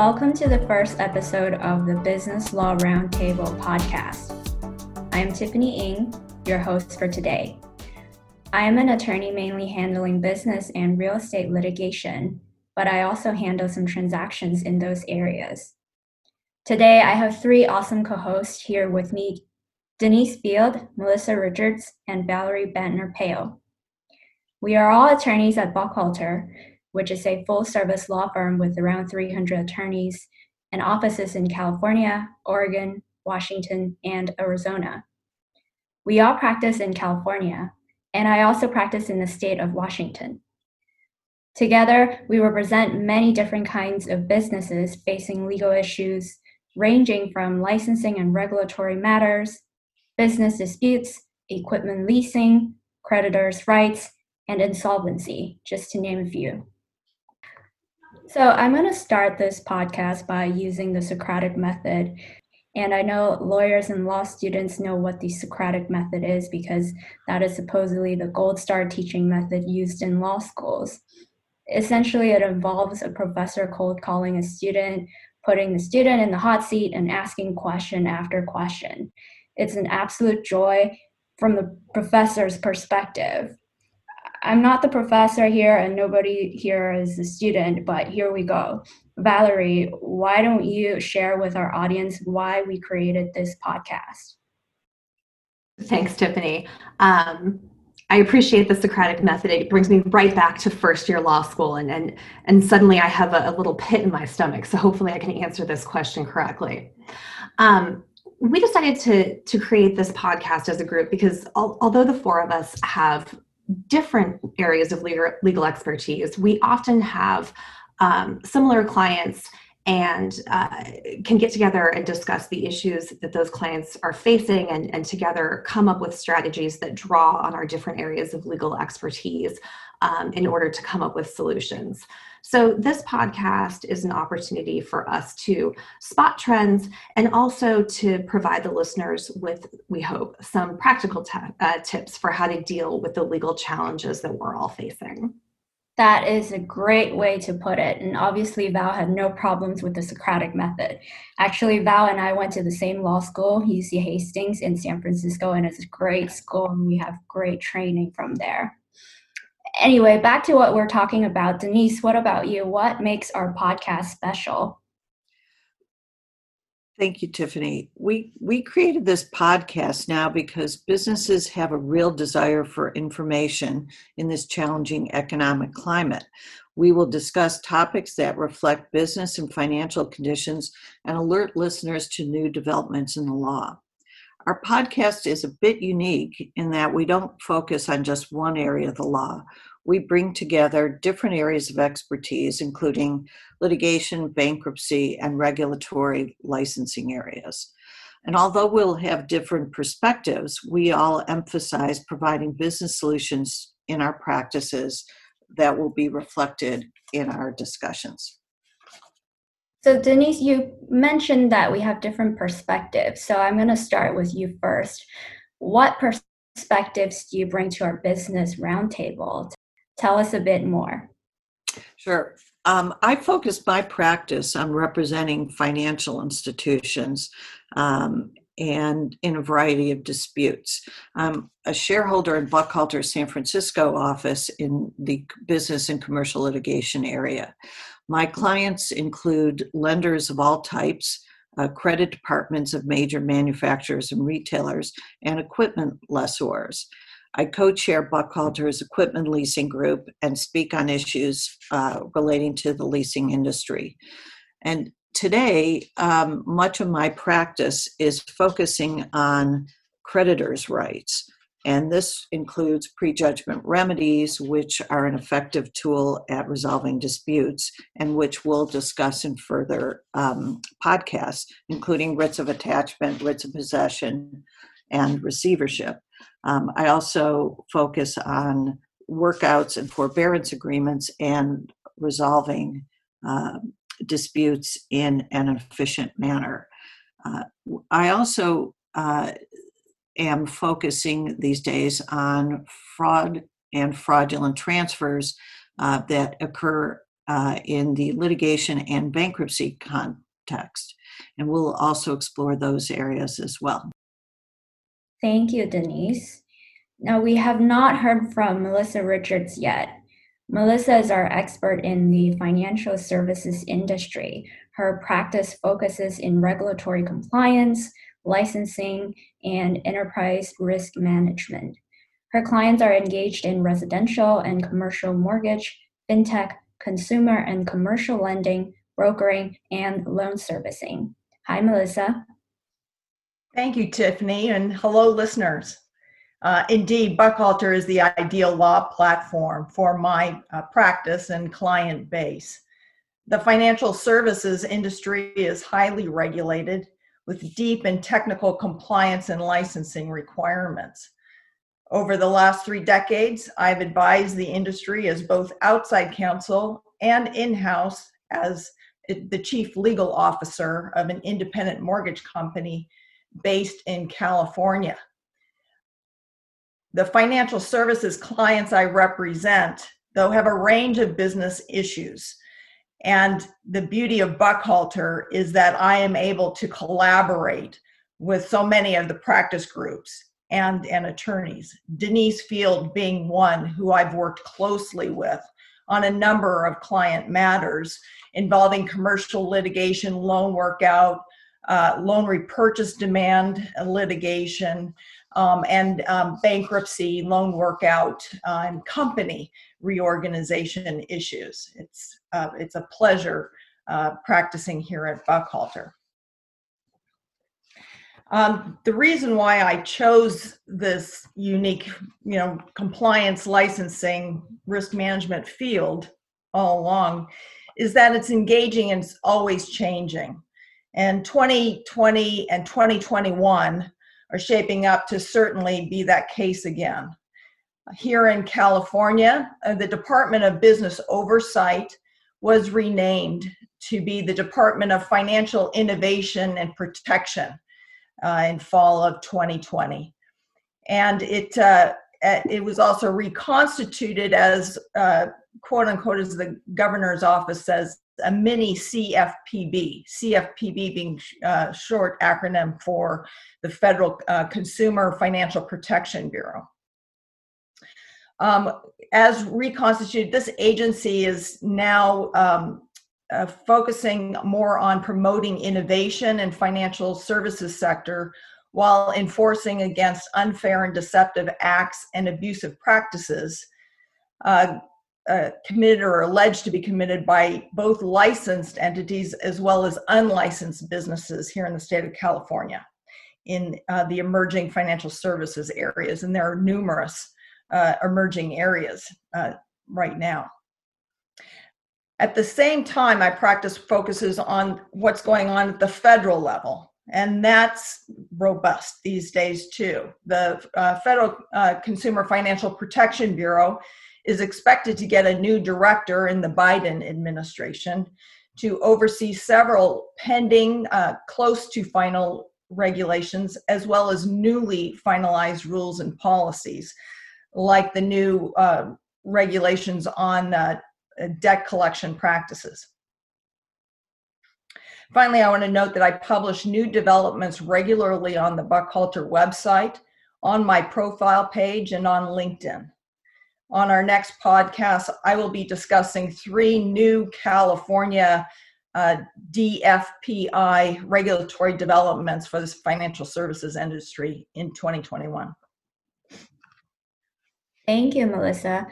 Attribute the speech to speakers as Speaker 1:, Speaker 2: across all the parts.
Speaker 1: Welcome to the first episode of the Business Law Roundtable podcast. I am Tiffany Ng, your host for today. I am an attorney mainly handling business and real estate litigation, but I also handle some transactions in those areas. Today, I have three awesome co hosts here with me Denise Field, Melissa Richards, and Valerie Bantner Peo. We are all attorneys at Buchalter, which is a full service law firm with around 300 attorneys and offices in California, Oregon, Washington, and Arizona. We all practice in California, and I also practice in the state of Washington. Together, we represent many different kinds of businesses facing legal issues ranging from licensing and regulatory matters, business disputes, equipment leasing, creditors' rights, and insolvency, just to name a few. So, I'm going to start this podcast by using the Socratic method. And I know lawyers and law students know what the Socratic method is because that is supposedly the gold star teaching method used in law schools. Essentially, it involves a professor cold calling a student, putting the student in the hot seat, and asking question after question. It's an absolute joy from the professor's perspective. I'm not the professor here, and nobody here is a student, but here we go. Valerie, why don't you share with our audience why we created this podcast?
Speaker 2: Thanks, Tiffany. Um, I appreciate the Socratic method. It brings me right back to first year law school, and and and suddenly I have a, a little pit in my stomach. So hopefully, I can answer this question correctly. Um, we decided to to create this podcast as a group because al- although the four of us have different areas of legal, legal expertise. We often have um, similar clients and uh, can get together and discuss the issues that those clients are facing and, and together come up with strategies that draw on our different areas of legal expertise um, in order to come up with solutions. So, this podcast is an opportunity for us to spot trends and also to provide the listeners with, we hope, some practical t- uh, tips for how to deal with the legal challenges that we're all facing.
Speaker 1: That is a great way to put it. And obviously, Val had no problems with the Socratic method. Actually, Val and I went to the same law school, UC Hastings in San Francisco, and it's a great school, and we have great training from there anyway, back to what we're talking about. Denise, what about you? What makes our podcast special?
Speaker 3: Thank you, Tiffany. We we created this podcast now because businesses have a real desire for information in this challenging economic climate. We will discuss topics that reflect business and financial conditions and alert listeners to new developments in the law. Our podcast is a bit unique in that we don't focus on just one area of the law. We bring together different areas of expertise, including litigation, bankruptcy, and regulatory licensing areas. And although we'll have different perspectives, we all emphasize providing business solutions in our practices that will be reflected in our discussions.
Speaker 1: So, Denise, you mentioned that we have different perspectives. So, I'm going to start with you first. What perspectives do you bring to our business roundtable? Tell us a bit more.
Speaker 3: Sure. Um, I focus my practice on representing financial institutions um, and in a variety of disputes. I'm a shareholder in Buchalter San Francisco office in the business and commercial litigation area. My clients include lenders of all types, uh, credit departments of major manufacturers and retailers, and equipment lessors. I co chair Buchalter's equipment leasing group and speak on issues uh, relating to the leasing industry. And today, um, much of my practice is focusing on creditors' rights. And this includes prejudgment remedies, which are an effective tool at resolving disputes, and which we'll discuss in further um, podcasts, including writs of attachment, writs of possession, and receivership. Um, I also focus on workouts and forbearance agreements and resolving uh, disputes in an efficient manner. Uh, I also uh, am focusing these days on fraud and fraudulent transfers uh, that occur uh, in the litigation and bankruptcy context. And we'll also explore those areas as well.
Speaker 1: Thank you, Denise. Now, we have not heard from Melissa Richards yet. Melissa is our expert in the financial services industry. Her practice focuses in regulatory compliance, licensing, and enterprise risk management. Her clients are engaged in residential and commercial mortgage, fintech, consumer and commercial lending, brokering, and loan servicing. Hi, Melissa.
Speaker 4: Thank you, Tiffany, and hello, listeners. Uh, indeed, Buchalter is the ideal law platform for my uh, practice and client base. The financial services industry is highly regulated with deep and technical compliance and licensing requirements. Over the last three decades, I've advised the industry as both outside counsel and in house as the chief legal officer of an independent mortgage company based in California. The financial services clients I represent, though, have a range of business issues. And the beauty of Buchalter is that I am able to collaborate with so many of the practice groups and, and attorneys. Denise Field being one who I've worked closely with on a number of client matters involving commercial litigation, loan workout, uh, loan repurchase demand litigation, um, and um, bankruptcy, loan workout, uh, and company reorganization issues. It's, uh, it's a pleasure uh, practicing here at Buchalter. Um, the reason why I chose this unique, you know, compliance licensing risk management field all along is that it's engaging and it's always changing. And 2020 and 2021 are shaping up to certainly be that case again. Here in California, uh, the Department of Business Oversight was renamed to be the Department of Financial Innovation and Protection uh, in fall of 2020. And it, uh, it was also reconstituted as, uh, quote unquote, as the governor's office says, a mini CFPB, CFPB being uh, short acronym for the Federal uh, Consumer Financial Protection Bureau. Um, as reconstituted, this agency is now um, uh, focusing more on promoting innovation in financial services sector while enforcing against unfair and deceptive acts and abusive practices uh, uh, committed or alleged to be committed by both licensed entities as well as unlicensed businesses here in the state of California in uh, the emerging financial services areas. And there are numerous uh, emerging areas uh, right now. At the same time, my practice focuses on what's going on at the federal level, and that's robust these days too. The uh, Federal uh, Consumer Financial Protection Bureau is expected to get a new director in the Biden administration to oversee several pending, uh, close to final regulations, as well as newly finalized rules and policies, like the new uh, regulations on uh, debt collection practices. Finally, I want to note that I publish new developments regularly on the Buchalter website, on my profile page, and on LinkedIn. On our next podcast, I will be discussing three new California uh, DFPI regulatory developments for this financial services industry in 2021.
Speaker 1: Thank you, Melissa.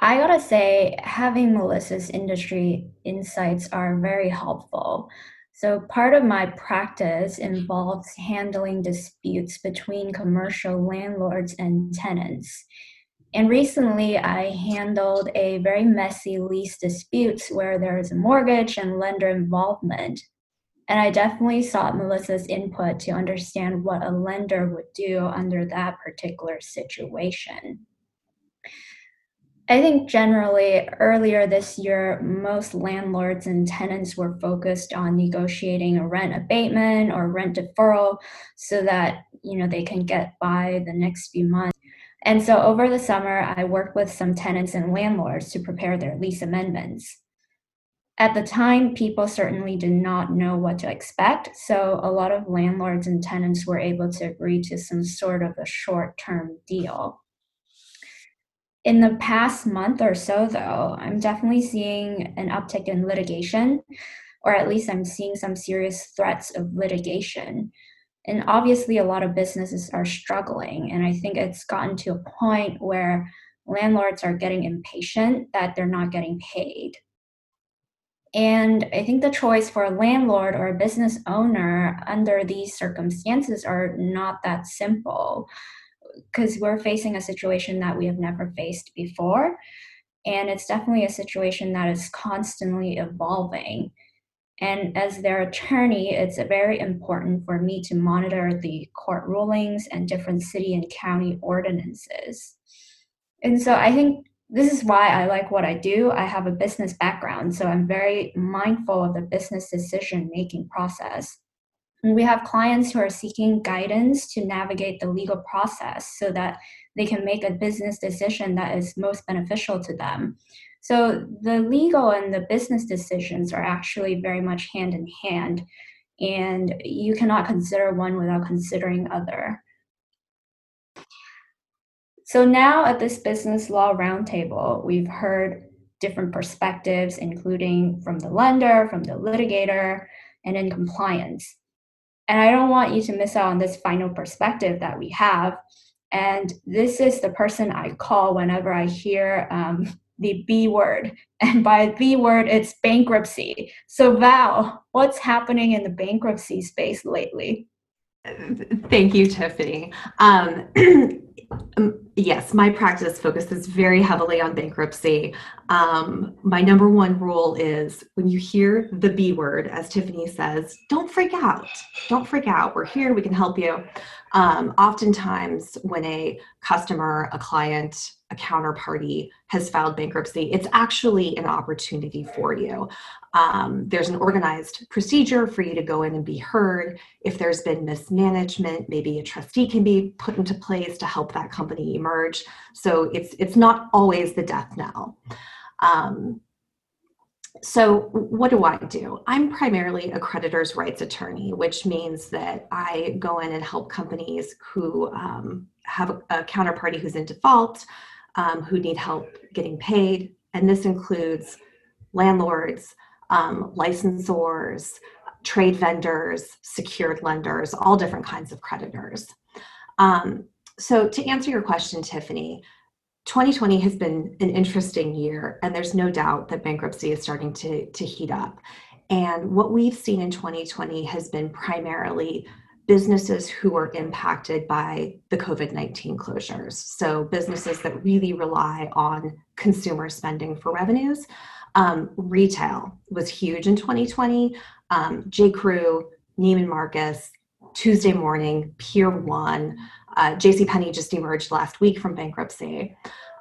Speaker 1: I gotta say, having Melissa's industry insights are very helpful. So, part of my practice involves handling disputes between commercial landlords and tenants. And recently, I handled a very messy lease disputes where there is a mortgage and lender involvement. And I definitely sought Melissa's input to understand what a lender would do under that particular situation. I think generally earlier this year, most landlords and tenants were focused on negotiating a rent abatement or rent deferral so that you know they can get by the next few months. And so over the summer, I worked with some tenants and landlords to prepare their lease amendments. At the time, people certainly did not know what to expect, so a lot of landlords and tenants were able to agree to some sort of a short term deal. In the past month or so, though, I'm definitely seeing an uptick in litigation, or at least I'm seeing some serious threats of litigation. And obviously, a lot of businesses are struggling, and I think it's gotten to a point where landlords are getting impatient that they're not getting paid. And I think the choice for a landlord or a business owner under these circumstances are not that simple because we're facing a situation that we have never faced before. And it's definitely a situation that is constantly evolving. And as their attorney, it's very important for me to monitor the court rulings and different city and county ordinances. And so I think this is why I like what I do. I have a business background, so I'm very mindful of the business decision making process. And we have clients who are seeking guidance to navigate the legal process so that they can make a business decision that is most beneficial to them. So the legal and the business decisions are actually very much hand in hand, and you cannot consider one without considering other. So now at this business law roundtable, we've heard different perspectives, including from the lender, from the litigator, and in compliance. And I don't want you to miss out on this final perspective that we have. And this is the person I call whenever I hear um, the B word. And by B word, it's bankruptcy. So, Val, what's happening in the bankruptcy space lately?
Speaker 2: Thank you, Tiffany. Um, Um, yes, my practice focuses very heavily on bankruptcy. Um, my number one rule is when you hear the B word, as Tiffany says, don't freak out. Don't freak out. We're here, we can help you. Um, oftentimes, when a customer, a client, a counterparty has filed bankruptcy, it's actually an opportunity for you. Um, there's an organized procedure for you to go in and be heard. If there's been mismanagement, maybe a trustee can be put into place to help that company emerge. So it's it's not always the death knell. Um, so what do I do? I'm primarily a creditor's rights attorney, which means that I go in and help companies who um, have a, a, counterparty who's in default, um, who need help getting paid, and this includes landlords, um, licensors, trade vendors, secured lenders, all different kinds of creditors. Um, so to answer your question, Tiffany, 2020 has been an interesting year, and there's no doubt that bankruptcy is starting to, to heat up. And what we've seen in 2020 has been primarily businesses who were impacted by the COVID 19 closures. So, businesses that really rely on consumer spending for revenues. Um, retail was huge in 2020. Um, J. Crew, Neiman Marcus, Tuesday Morning, Pier One, uh, JCPenney just emerged last week from bankruptcy.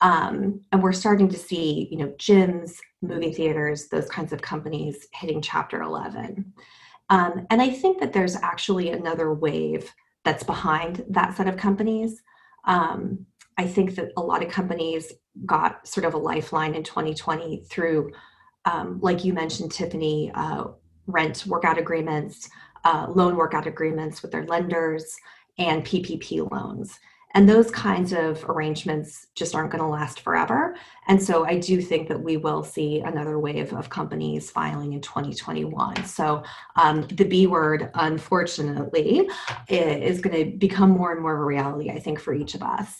Speaker 2: Um, and we're starting to see, you know, gyms, movie theaters, those kinds of companies hitting Chapter 11. Um, and I think that there's actually another wave that's behind that set of companies. Um, I think that a lot of companies got sort of a lifeline in 2020 through, um, like you mentioned, Tiffany, uh, rent workout agreements, uh, loan workout agreements with their lenders, and PPP loans. And those kinds of arrangements just aren't going to last forever. And so I do think that we will see another wave of companies filing in 2021. So um, the B word, unfortunately, is going to become more and more of a reality, I think, for each of us.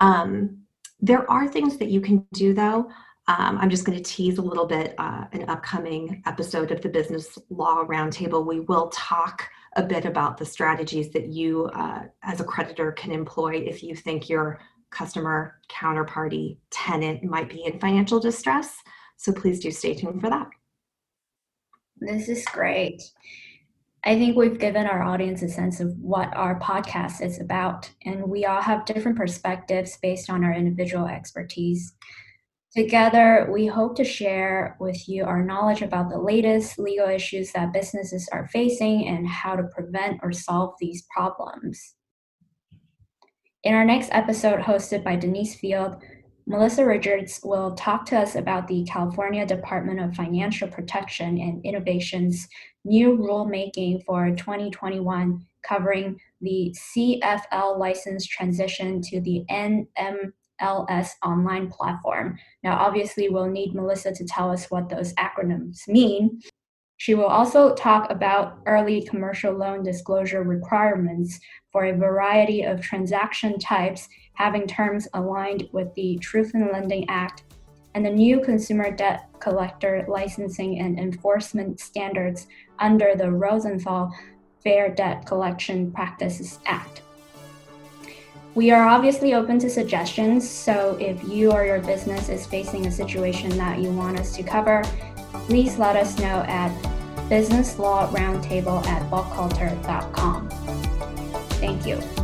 Speaker 2: Um, there are things that you can do, though. Um, I'm just going to tease a little bit uh, an upcoming episode of the Business Law Roundtable. We will talk a bit about the strategies that you, uh, as a creditor, can employ if you think your customer, counterparty, tenant might be in financial distress. So please do stay tuned for that.
Speaker 1: This is great. I think we've given our audience a sense of what our podcast is about, and we all have different perspectives based on our individual expertise. Together, we hope to share with you our knowledge about the latest legal issues that businesses are facing and how to prevent or solve these problems. In our next episode, hosted by Denise Field, Melissa Richards will talk to us about the California Department of Financial Protection and Innovation's new rulemaking for 2021 covering the CFL license transition to the NMLS online platform. Now, obviously, we'll need Melissa to tell us what those acronyms mean. She will also talk about early commercial loan disclosure requirements for a variety of transaction types having terms aligned with the Truth in Lending Act and the new consumer debt collector licensing and enforcement standards under the Rosenthal Fair Debt Collection Practices Act. We are obviously open to suggestions, so if you or your business is facing a situation that you want us to cover, please let us know at businesslawroundtable at buchalter.com. Thank you.